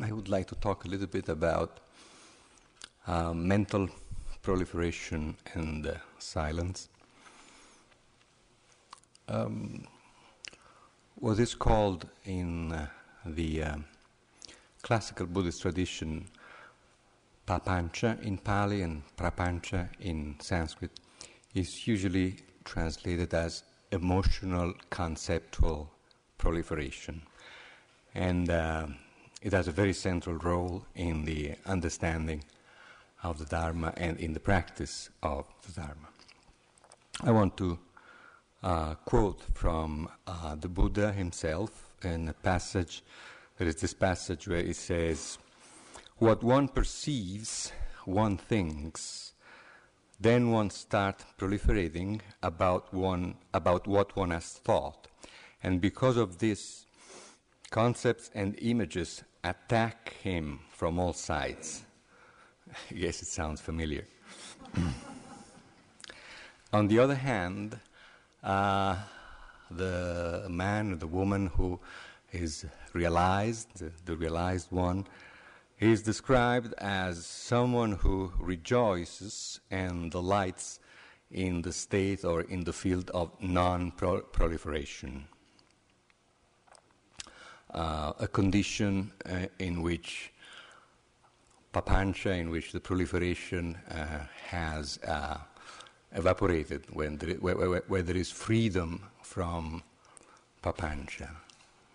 I would like to talk a little bit about uh, mental proliferation and uh, silence. Um, what is called in uh, the uh, classical Buddhist tradition papancha in Pali and prapancha in Sanskrit is usually translated as emotional conceptual proliferation. And uh, it has a very central role in the understanding of the Dharma and in the practice of the Dharma. I want to uh, quote from uh, the Buddha himself in a passage. There is this passage where he says, What one perceives, one thinks, then one starts proliferating about, one, about what one has thought. And because of this, concepts and images attack him from all sides. yes, it sounds familiar. On the other hand, uh, the man or the woman who is realized, the, the realized one, is described as someone who rejoices and delights in the state or in the field of non proliferation. Uh, a condition uh, in which papancha, in which the proliferation uh, has uh, evaporated, when there, where, where, where there is freedom from papancha.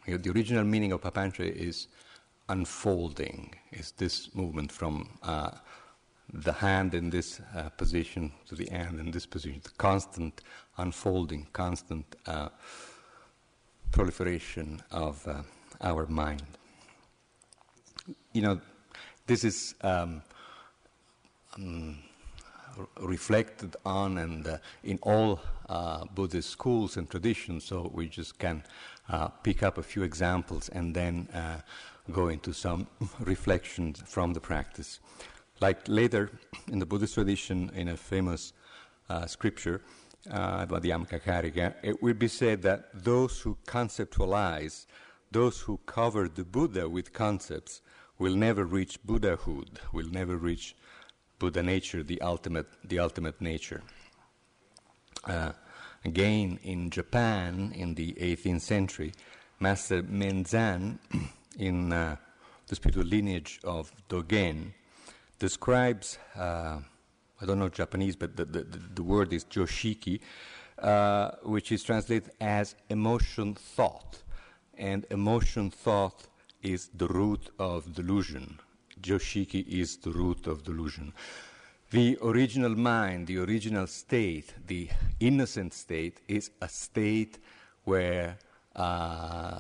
The original meaning of papancha is unfolding, is this movement from uh, the hand in this uh, position to the hand in this position, the constant unfolding, constant uh, proliferation of uh, our mind. You know, this is um, um, reflected on and uh, in all uh, Buddhist schools and traditions, so we just can uh, pick up a few examples and then uh, go into some reflections from the practice. Like later in the Buddhist tradition, in a famous uh, scripture uh, about the Madhyamakakarika, it will be said that those who conceptualize, those who cover the Buddha with concepts, will never reach Buddhahood, will never reach Buddha nature, the ultimate, the ultimate nature. Uh, again, in Japan, in the 18th century, Master Menzan, in uh, the spiritual lineage of Dogen, describes, uh, I don't know Japanese, but the, the, the word is joshiki, uh, which is translated as emotion thought. And emotion thought is the root of delusion. Joshiki is the root of delusion. The original mind, the original state, the innocent state, is a state where uh,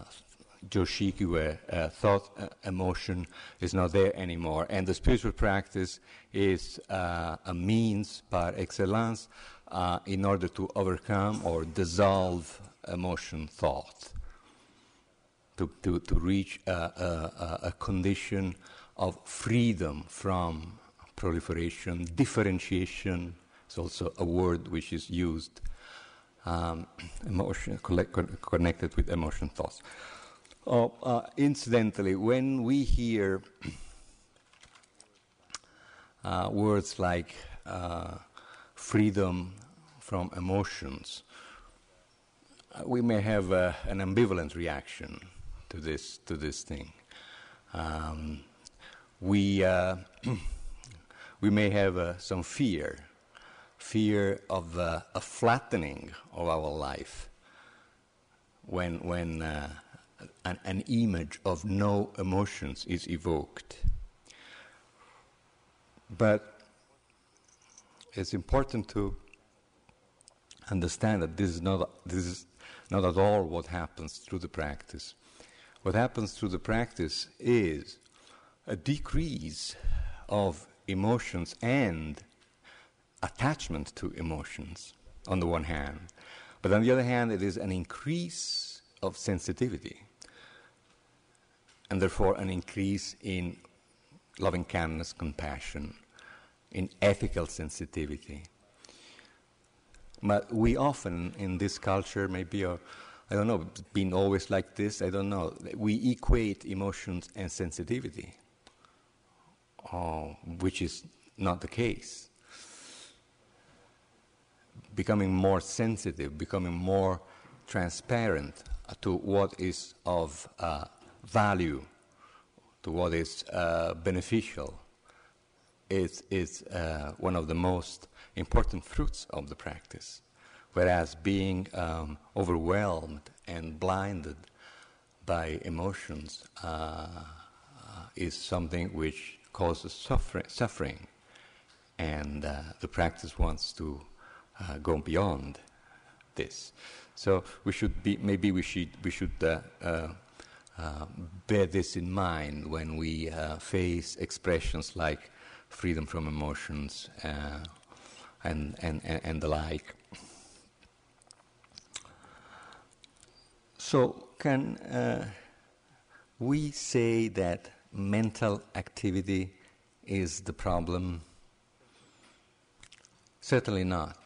Joshiki, where uh, thought, uh, emotion is not there anymore. And the spiritual practice is uh, a means par excellence uh, in order to overcome or dissolve emotion thought, to, to, to reach a, a, a condition of freedom from proliferation, differentiation is also a word which is used, um, emotion, connected with emotion thoughts. Oh, uh, incidentally, when we hear uh, words like uh, freedom from emotions, uh, we may have uh, an ambivalent reaction to this to this thing. Um, we, uh, we may have uh, some fear, fear of uh, a flattening of our life when, when uh, an, an image of no emotions is evoked. But it's important to understand that this is not, this is not at all what happens through the practice. What happens through the practice is a decrease of emotions and attachment to emotions on the one hand, but on the other hand, it is an increase of sensitivity, and therefore an increase in loving kindness, compassion, in ethical sensitivity. But we often, in this culture, maybe of, I don't know, been always like this? I don't know. We equate emotions and sensitivity, oh, which is not the case. Becoming more sensitive, becoming more transparent to what is of uh, value, to what is uh, beneficial, is, is uh, one of the most important fruits of the practice. Whereas being um, overwhelmed and blinded by emotions uh, is something which causes suffer- suffering, and uh, the practice wants to uh, go beyond this. So we should be maybe we should we should uh, uh, uh, bear this in mind when we face expressions like freedom from emotions and, and, and the like. So, can uh, we say that mental activity is the problem? Certainly not.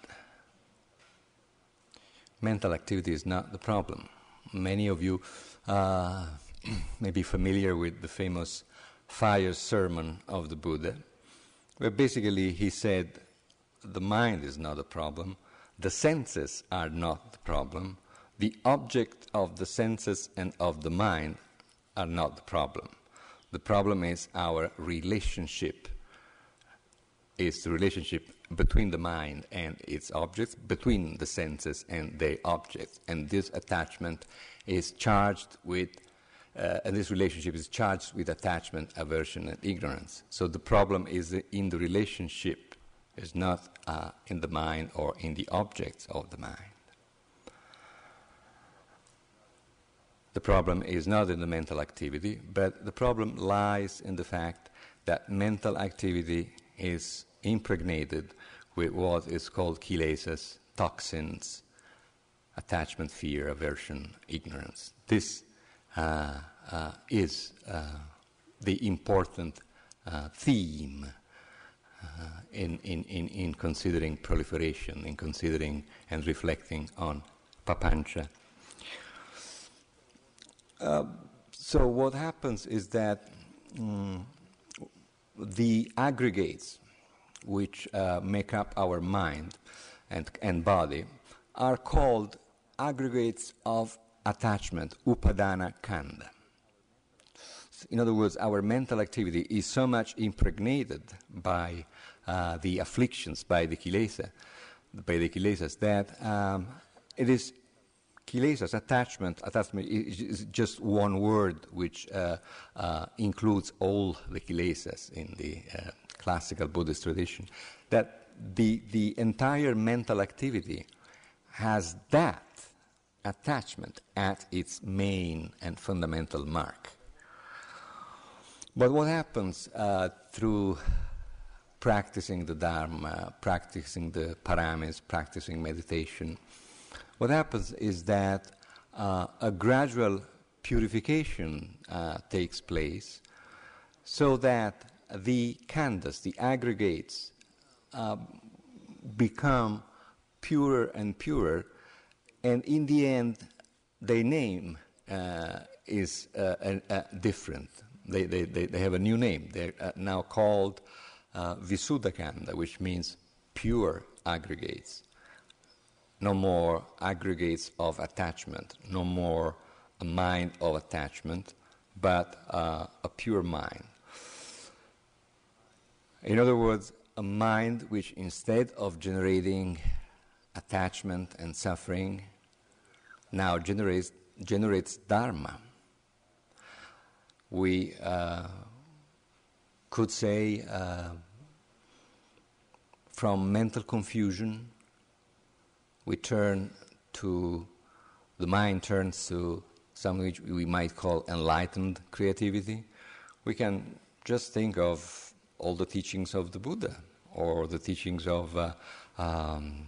Mental activity is not the problem. Many of you uh, may be familiar with the famous fire sermon of the Buddha, where basically he said the mind is not a problem, the senses are not the problem, the object of the senses and of the mind are not the problem. The problem is our relationship, is the relationship between the mind and its objects, between the senses and their objects. And this attachment is charged with, uh, and this relationship is charged with attachment, aversion, and ignorance. So the problem is in the relationship, is not uh, in the mind or in the objects of the mind. The problem is not in the mental activity, but the problem lies in the fact that mental activity is impregnated with what is called kilesas, toxins, attachment, fear, aversion, ignorance. This uh, uh, is uh, the important uh, theme uh, in, in, in, in considering proliferation, in considering and reflecting on papancha so what happens is that um, the aggregates which uh, make up our mind and, and body are called aggregates of attachment, upadana khandha. In other words, our mental activity is so much impregnated by uh, the afflictions, by the kilesa, by the kilesas, that um, it is kilesas, attachment, attachment is just one word which uh, uh, includes all the kilesas in the uh, classical Buddhist tradition, that the, the entire mental activity has that attachment at its main and fundamental mark. But what happens uh, through practicing the Dharma, practicing the paramis, practicing meditation, what happens is that uh, a gradual purification uh, takes place so that the khandhas, the aggregates, uh, become purer and purer, and in the end, their name uh, is uh, different. They, they, they, have a new name. They're uh, now called uh, Visuddhakhandha, which means pure aggregates no more aggregates of attachment, no more a mind of attachment, but uh, a pure mind. In other words, a mind which instead of generating attachment and suffering, now generates, generates dharma. We uh, could say uh, from mental confusion we turn to, the mind turns to something which we might call enlightened creativity, we can just think of all the teachings of the Buddha or the teachings of uh, um,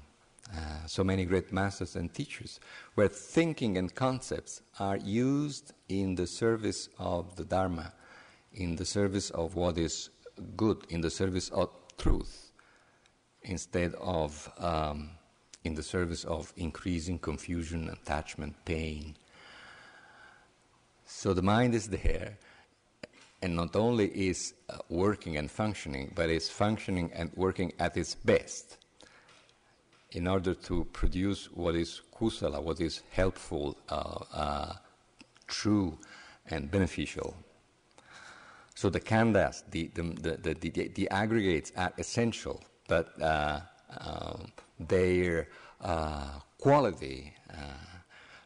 uh, so many great masters and teachers, where thinking and concepts are used in the service of the Dharma, in the service of what is good, in the service of truth, instead of um, in the service of increasing confusion, attachment, pain. So the mind is there, and not only is uh, working and functioning, but is functioning and working at its best in order to produce what is kusala, what is helpful, uh, uh, true, and beneficial. So the khandhas, the, the, the, the, aggregates are essential, but uh, their uh, quality uh,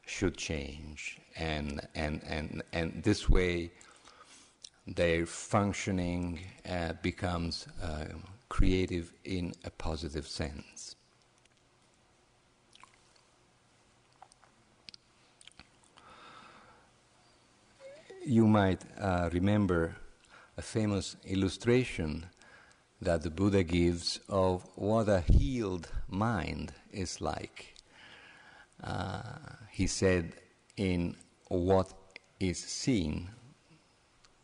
should change, and, and, and, and this way their functioning uh, becomes creative in a positive sense. you might uh, remember a famous illustration that the Buddha gives of what a healed mind is like. Uh, he said, In what is seen,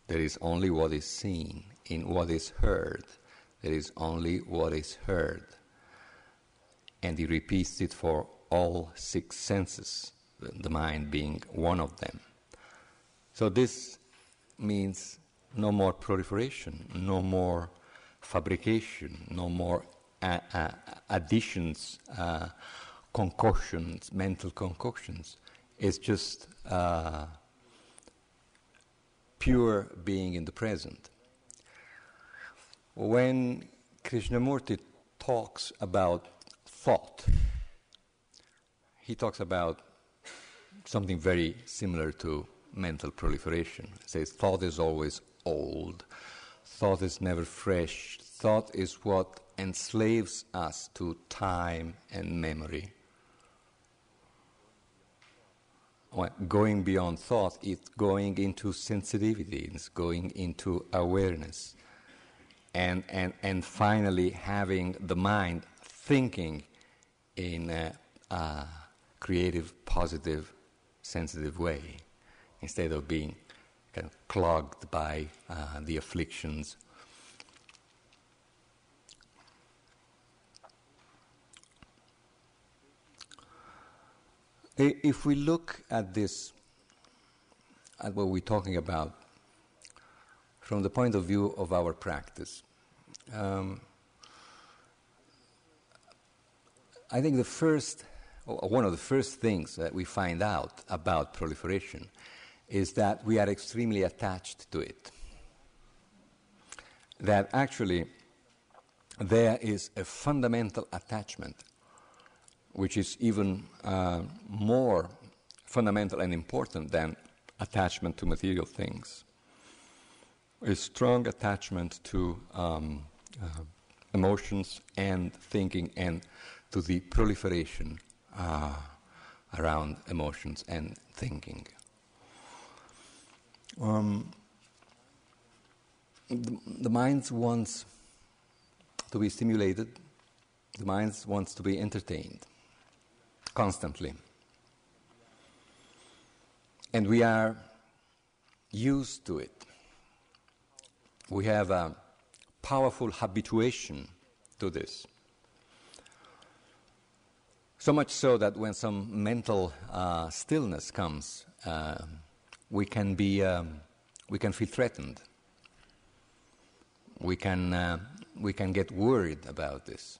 there is only what is seen. In what is heard, there is only what is heard. And he repeats it for all six senses, the mind being one of them. So this means no more proliferation, no more fabrication, no more uh, uh, additions, uh, concoctions, mental concoctions. It's just uh, pure being in the present. When Krishnamurti talks about thought, he talks about something very similar to mental proliferation. It says thought is always old, thought is never fresh, thought is what enslaves us to time and memory. Going beyond thought, it's going into sensitivity, it's going into awareness. And, and, and finally, having the mind thinking in a, a creative, positive, sensitive way instead of being kind of clogged by uh, the afflictions. If we look at this, at what we're talking about, from the point of view of our practice, um, I think the first, one of the first things that we find out about proliferation is that we are extremely attached to it. That actually there is a fundamental attachment, which is even uh, more fundamental and important than attachment to material things. A strong attachment to um, uh, emotions and thinking and to the proliferation uh, around emotions and thinking. Um, the, the mind wants to be stimulated, the mind wants to be entertained constantly. And we are used to it. We have a powerful habituation to this. So much so that when some mental uh, stillness comes, uh, we can be um, we can feel threatened. We can uh, we can get worried about this.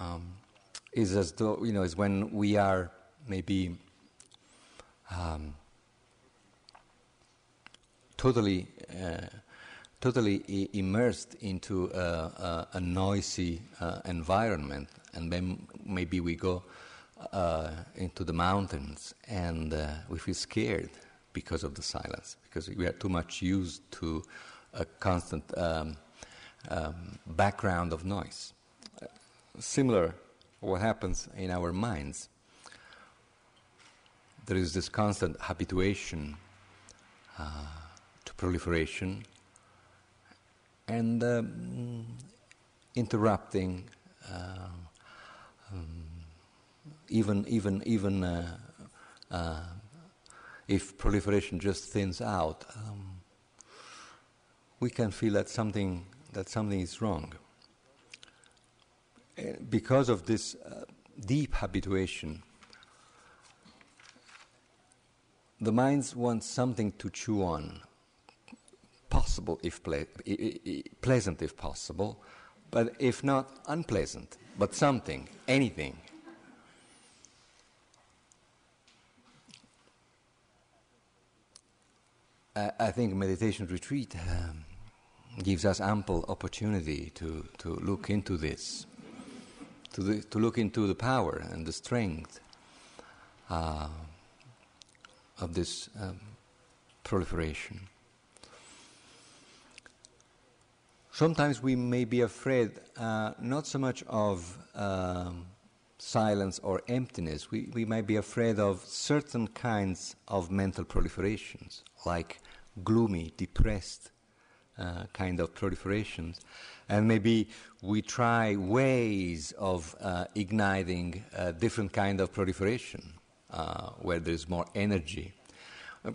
Um, is as though you know is when we are maybe um, totally uh, totally I- immersed into a, a, a noisy uh, environment, and then maybe we go uh, into the mountains and uh, we feel scared because of the silence, because we are too much used to a constant um, um, background of noise. Similar, what happens in our minds. There is this constant habituation uh, to proliferation and um, interrupting. Uh, um, even even even uh, uh, if proliferation just thins out, um, we can feel that something that something is wrong. Uh, because of this uh, deep habituation, the minds want something to chew on, possible if ple- pleasant if possible, but if not unpleasant, but something, anything. I think meditation retreat um, gives us ample opportunity to, to look into this, to, the, to look into the power and the strength uh, of this um, proliferation. Sometimes we may be afraid uh, not so much of um, silence or emptiness, we, we might be afraid of certain kinds of mental proliferations, like gloomy, depressed uh, kind of proliferations. And maybe we try ways of uh, igniting a different kind of proliferation uh, where there's more energy. Uh,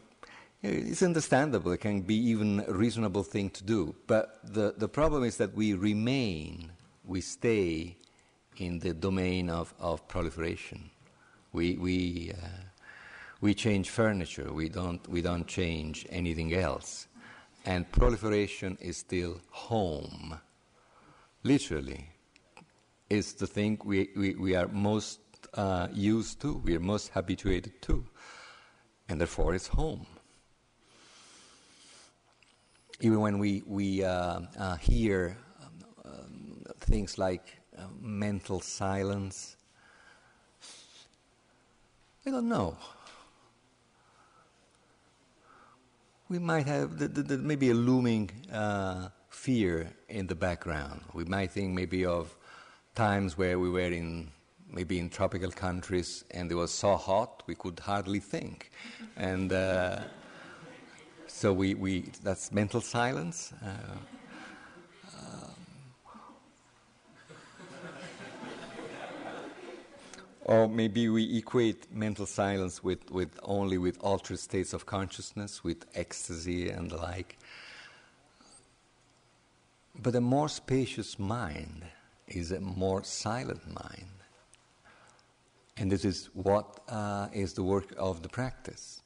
it's understandable, it can be even a reasonable thing to do. But the, the problem is that we remain, we stay in the domain of, of proliferation. We, we, uh, we change furniture, we don't, we don't change anything else. And proliferation is still home. Literally, is the thing we, we, we are most uh, used to, we are most habituated to. And therefore, it's home. Even when we, we uh, uh, hear um, things like uh, mental silence, I don't know. We might have the, the, the, maybe a looming uh, fear in the background. We might think maybe of times where we were in maybe in tropical countries and it was so hot we could hardly think, and uh, so we, we that's mental silence. Uh, Or maybe we equate mental silence with, with only with altered states of consciousness, with ecstasy and the like. But a more spacious mind is a more silent mind. And this is what uh, is the work of the practice.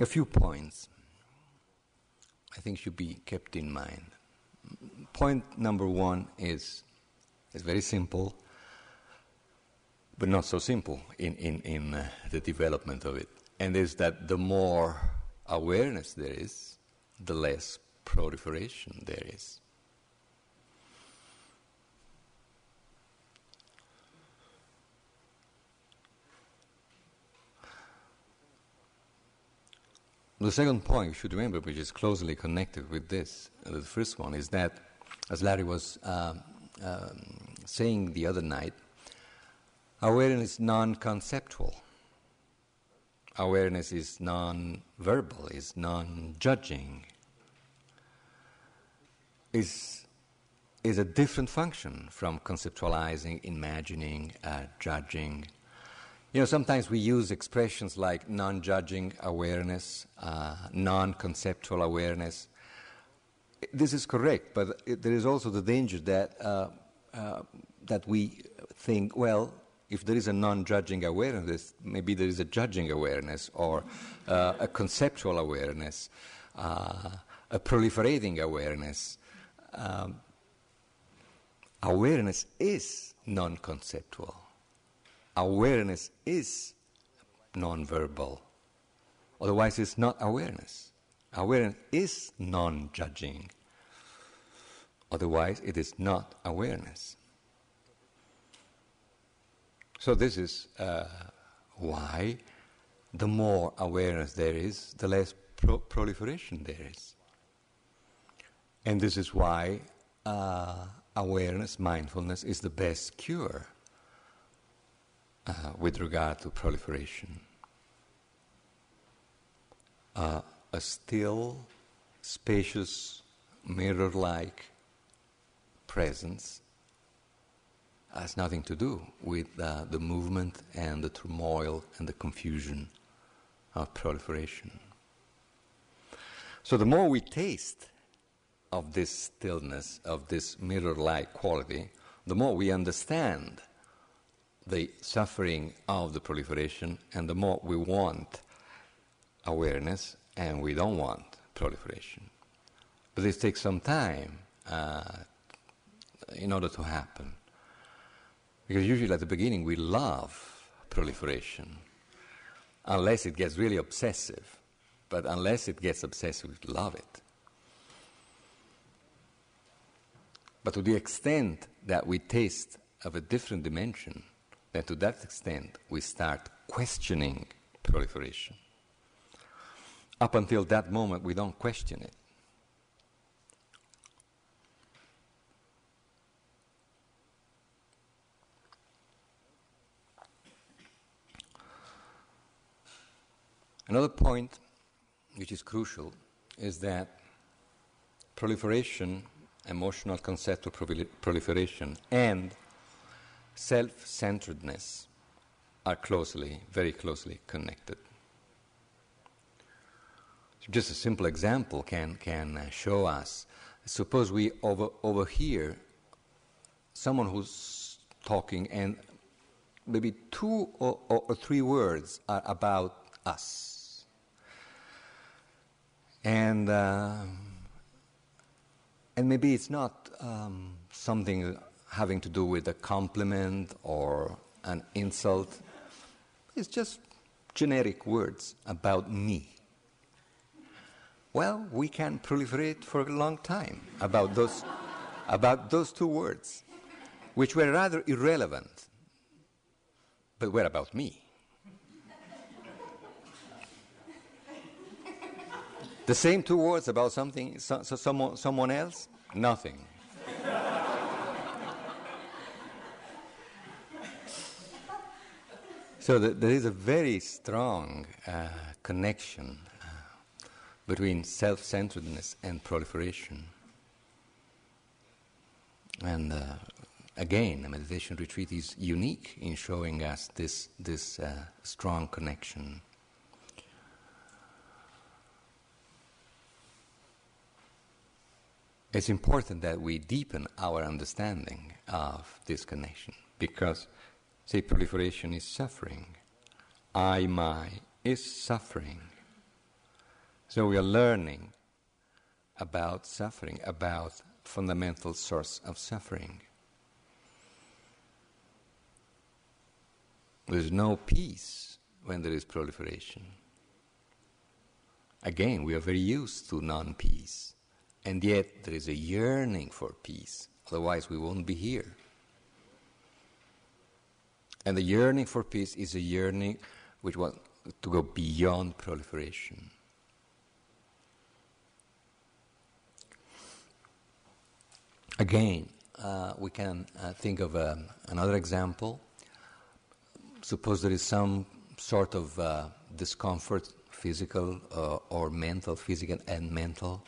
A few points I think should be kept in mind. Point number one is, is very simple, but not so simple in, in, in uh, the development of it, and is that the more awareness there is, the less proliferation there is. The second point you should remember, which is closely connected with this, uh, the first one, is that, as Larry was um, um, saying the other night, awareness is non conceptual. Awareness is non verbal, is non judging, is, is a different function from conceptualizing, imagining, uh, judging, you know, sometimes we use expressions like non judging awareness, uh, non conceptual awareness. This is correct, but it, there is also the danger that, uh, uh, that we think, well, if there is a non judging awareness, maybe there is a judging awareness or uh, a conceptual awareness, uh, a proliferating awareness. Um, awareness is non conceptual awareness is non-verbal. Otherwise, it's not awareness. Awareness is non judging. Otherwise, it is not awareness. So, this is uh, why the more awareness there is, the less pro- proliferation there is. And this is why uh, awareness, mindfulness, is the best cure uh, with regard to proliferation. Uh, a still, spacious, mirror like presence has nothing to do with uh, the movement and the turmoil and the confusion of proliferation. So the more we taste of this stillness, of this mirror like quality, the more we understand the suffering of the proliferation, and the more we want awareness and we don't want proliferation. But this takes some time uh, in order to happen. Because usually at the beginning we love proliferation, unless it gets really obsessive. But unless it gets obsessive, we love it. But to the extent that we taste of a different dimension, then to that extent we start questioning proliferation. Up until that moment, we don't question it. Another point which is crucial is that proliferation, emotional conceptual proliferation, and self centeredness are closely, very closely connected. Just a simple example can, can uh, show us. Suppose we over, overhear someone who's talking, and maybe two or, or three words are about us and uh, and maybe it's not um, something having to do with a compliment or an insult. It's just generic words about me. Well, we can proliferate for a long time about those, about those two words, which were rather irrelevant, but were about me. The same two words about something, so, so someone, someone else? Nothing. So the, there is a very strong uh, connection uh, between self centeredness and proliferation. And uh, again, a meditation retreat is unique in showing us this, this uh, strong connection. It's important that we deepen our understanding of this connection because, say, proliferation is suffering. I, my is suffering. So we are learning about suffering, about fundamental source of suffering. There's no peace when there is proliferation. Again, we are very used to non peace. And yet there is a yearning for peace, otherwise, we won't be here. And the yearning for peace is a yearning which wants to go beyond proliferation. Again, uh, we can uh, think of um, another example. Suppose there is some sort of uh, discomfort, physical uh, or mental, physical and mental,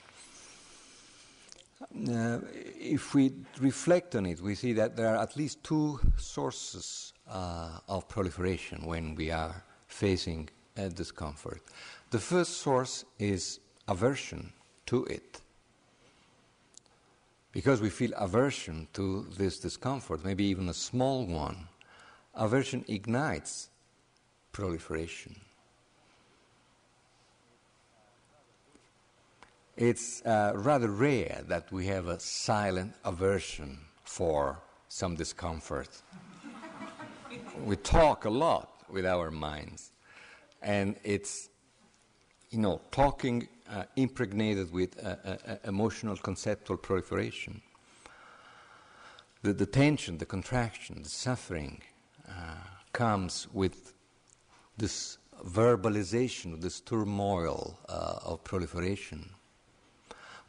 uh, if we reflect on it, we see that there are at least two sources uh, of proliferation when we are facing a discomfort. The first source is aversion to it. Because we feel aversion to this discomfort, maybe even a small one, aversion ignites proliferation. It's uh, rather rare that we have a silent aversion for some discomfort. We talk a lot with our minds, and it's, you know, talking uh, impregnated with uh, uh, uh emotional conceptual proliferation. The, the, tension, the contraction, the suffering uh, comes with this verbalization, this turmoil of proliferation.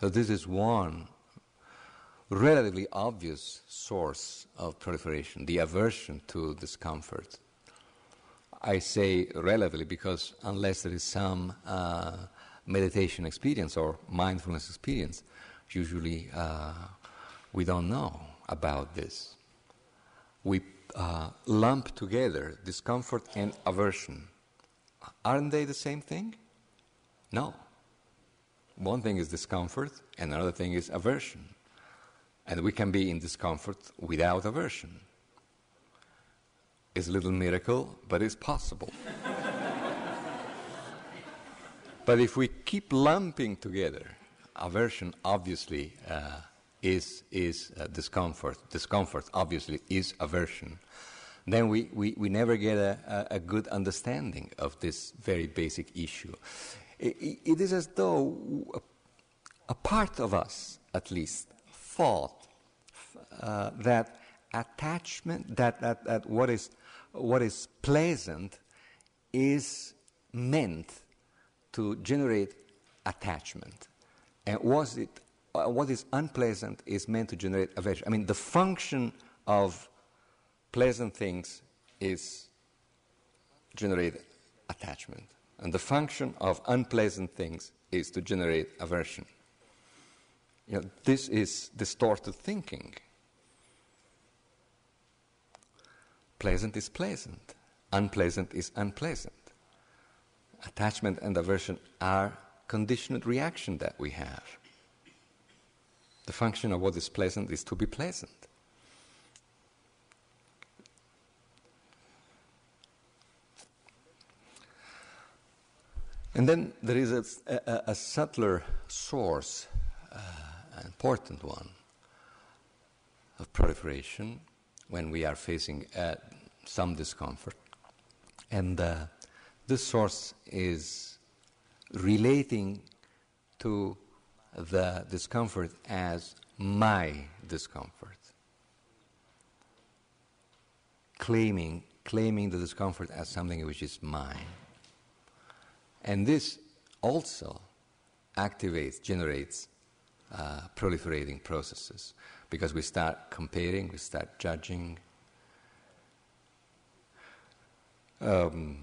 So this is one relatively obvious source of proliferation, the aversion to discomfort. I say relatively because unless there is some uh, meditation experience or mindfulness experience, usually uh, we don't know about this. we uh, lump together discomfort and aversion. Aren't they the same thing? No. One thing is discomfort, and another thing is aversion. And we can be in discomfort without aversion. It's a little miracle, but it's possible. but if we keep lumping together, aversion obviously uh, is, is uh, discomfort. Discomfort obviously is aversion. Then we, we, we never get a, a, good understanding of this very basic issue. it, it is as though a part of us, at least, thought uh, that attachment, that, that, that what, is, what is pleasant is meant to generate attachment. And was it uh, what is unpleasant is meant to generate aversion. I mean, the function of pleasant things is generate attachment, and the function of unpleasant things is to generate aversion. You know, this is distorted thinking. Pleasant is pleasant, unpleasant is unpleasant. Attachment and aversion are conditioned reaction that we have. The function of what is pleasant is to be pleasant. And then there is a, a, a subtler source, uh, an important one, of proliferation when we are facing uh, some discomfort. And uh, this source is relating to the discomfort as my discomfort. Claiming, claiming the discomfort as something which is mine. And this also activates, generates uh, proliferating processes because we start comparing, we start judging. Um,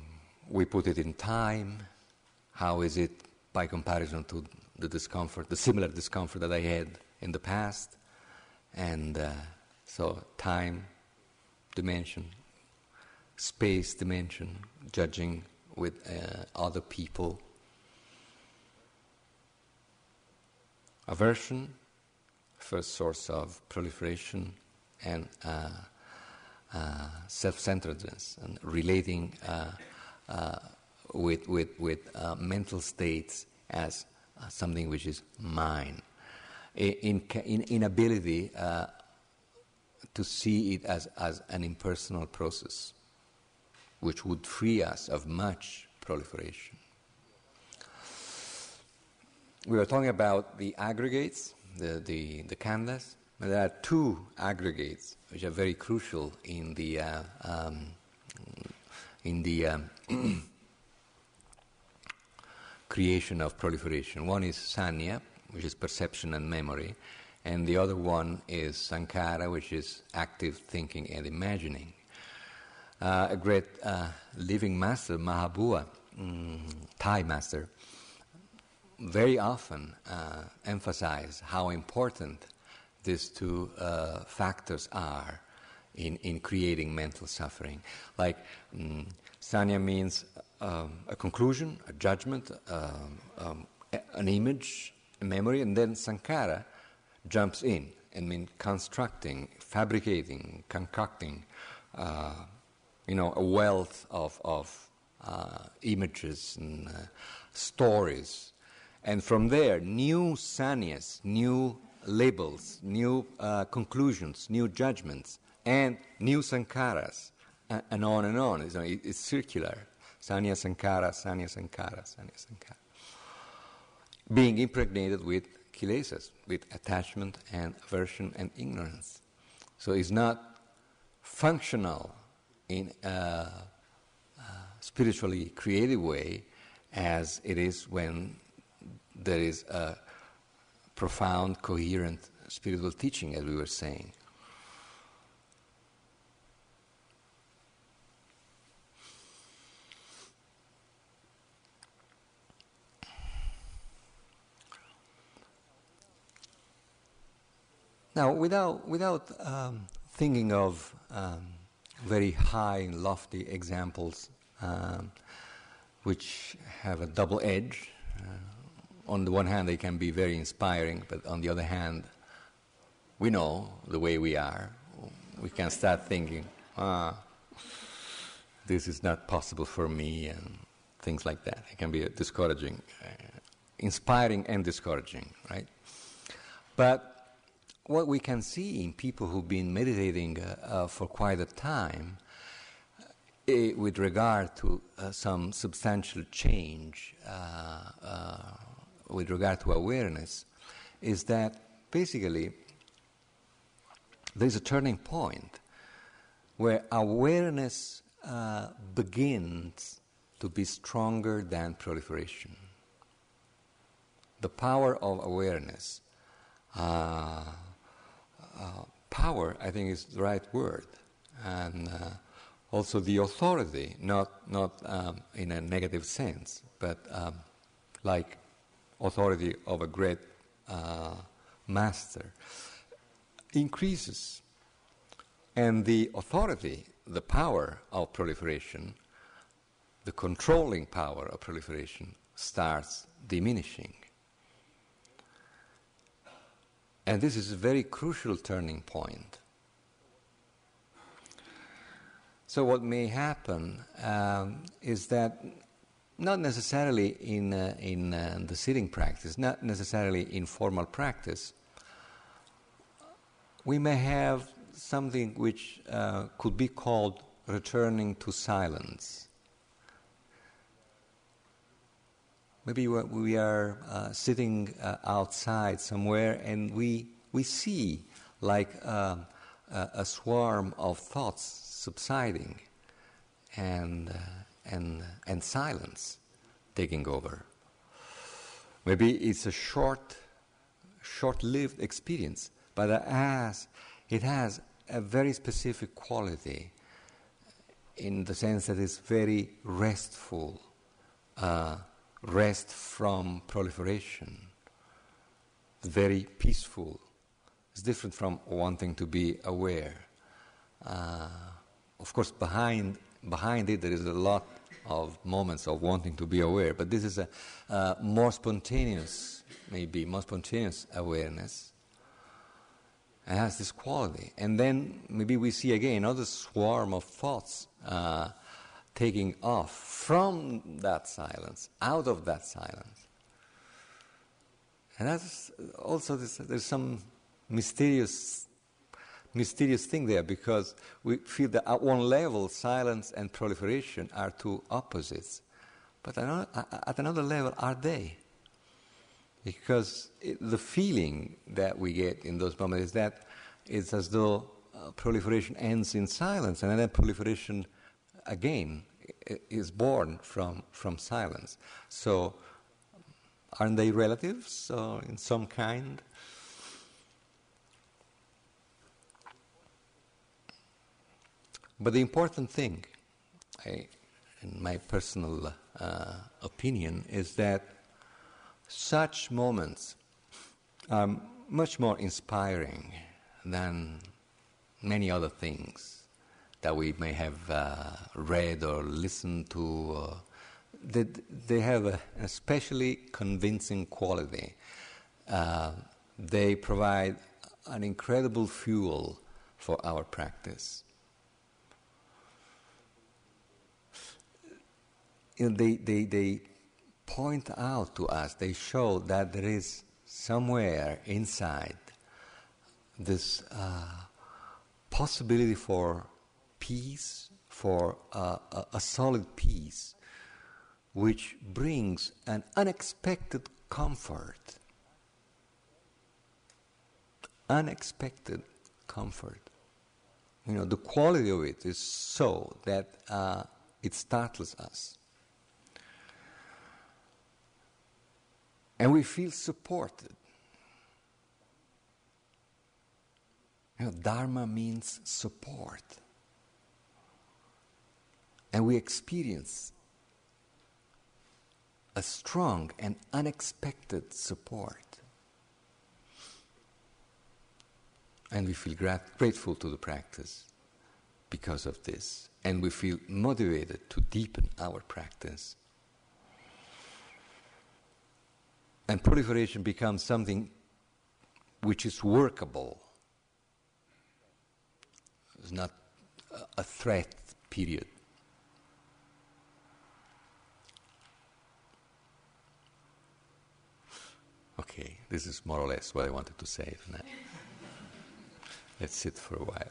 we put it in time. How is it by comparison to the discomfort, the similar discomfort that I had in the past. And uh, so, time, dimension, space dimension, judging with uh, other people. Aversion, first source of proliferation, and uh, uh self centeredness, and relating uh, uh, with, with, with mental states as uh, something which is mine. In, in inability uh, to see it as, as an impersonal process, which would free us of much proliferation. We were talking about the aggregates, the, the, the khandhas. There are two aggregates which are very crucial in the, uh, um, in the um, creation of proliferation. One is sanya, which is perception and memory, and the other one is sankhara, which is active thinking and imagining. Uh, a great uh, living master, Mahabua, mm, Thai master, very often uh, emphasize how important these two uh, factors are in, in creating mental suffering. Like, mm, sanya means um, a conclusion, a judgment, um, um, an image, a memory, and then sankhara jumps in and means constructing, fabricating, concocting, uh, you know, a wealth of, of uh, images and uh, stories. And from there, new sanyas, new labels, new uh, conclusions, new judgments, and new sankharas, and on and on. It's, it's circular. Sanya Sankhara, Sanya Sankhara, Sanya Sankhara. Being impregnated with kilesas, with attachment and aversion and ignorance. So it's not functional in a, a spiritually creative way as it is when there is a profound, coherent spiritual teaching, as we were saying. Now, without, without um, thinking of um, very high and lofty examples um, which have a double edge. Uh, on the one hand, they can be very inspiring, but on the other hand, we know the way we are. We can start thinking, ah, this is not possible for me, and things like that. It can be discouraging, uh, inspiring and discouraging, right? But what we can see in people who've been meditating uh, uh, for quite a time, uh, with regard to uh, some substantial change uh, with regard to awareness, is that basically there's a turning point where awareness uh, begins to be stronger than proliferation. The power of awareness, uh, uh, power, I think, is the right word, and uh, also the authority, not not um, in a negative sense, but um, like authority of a great uh, master increases. And the authority, the power of proliferation, the controlling power of proliferation starts diminishing. And this is a very crucial turning point. So, what may happen um, is that not necessarily in, uh, in uh, the sitting practice, not necessarily in formal practice, we may have something which uh, could be called returning to silence. Maybe we are uh, sitting uh, outside somewhere and we, we see like uh, a swarm of thoughts subsiding and, and, and silence taking over. Maybe it's a short, short lived experience but it has, it has a very specific quality in the sense that it's very restful, uh, rest from proliferation, very peaceful. It's different from wanting to be aware. Uh, of course, behind, behind it, there is a lot of moments of wanting to be aware, but this is a uh, more spontaneous, maybe more spontaneous awareness it has this quality. And then maybe we see again another swarm of thoughts uh, taking off from that silence, out of that silence. And that's also this, there's some mysterious, mysterious thing there because we feel that at one level, silence and proliferation are two opposites. But at another level, are they? because it, the feeling that we get in those moments is that it's as though uh, proliferation ends in silence, and then proliferation again is born from, from silence. So, aren't they relatives uh, in some kind? But the important thing, I, in my personal uh, opinion, is that such moments are much more inspiring than many other things that we may have uh, read or listened to. Uh, they, they have a, especially convincing quality. Uh, they provide an incredible fuel for our practice. You know, they, they, they point out to us, they show that there is somewhere inside this uh, possibility for peace, for uh, a, a solid peace, which brings an unexpected comfort. Unexpected comfort. You know, the quality of it is so that uh, it startles us. And we feel supported. You know, dharma means support. And we experience a strong and unexpected support. And we feel grat- grateful to the practice because of this. And we feel motivated to deepen our practice. And proliferation becomes something which is workable. It's not a threat, period. Okay, this is more or less what I wanted to say tonight. Let's sit for a while.